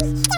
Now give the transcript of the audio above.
Bye.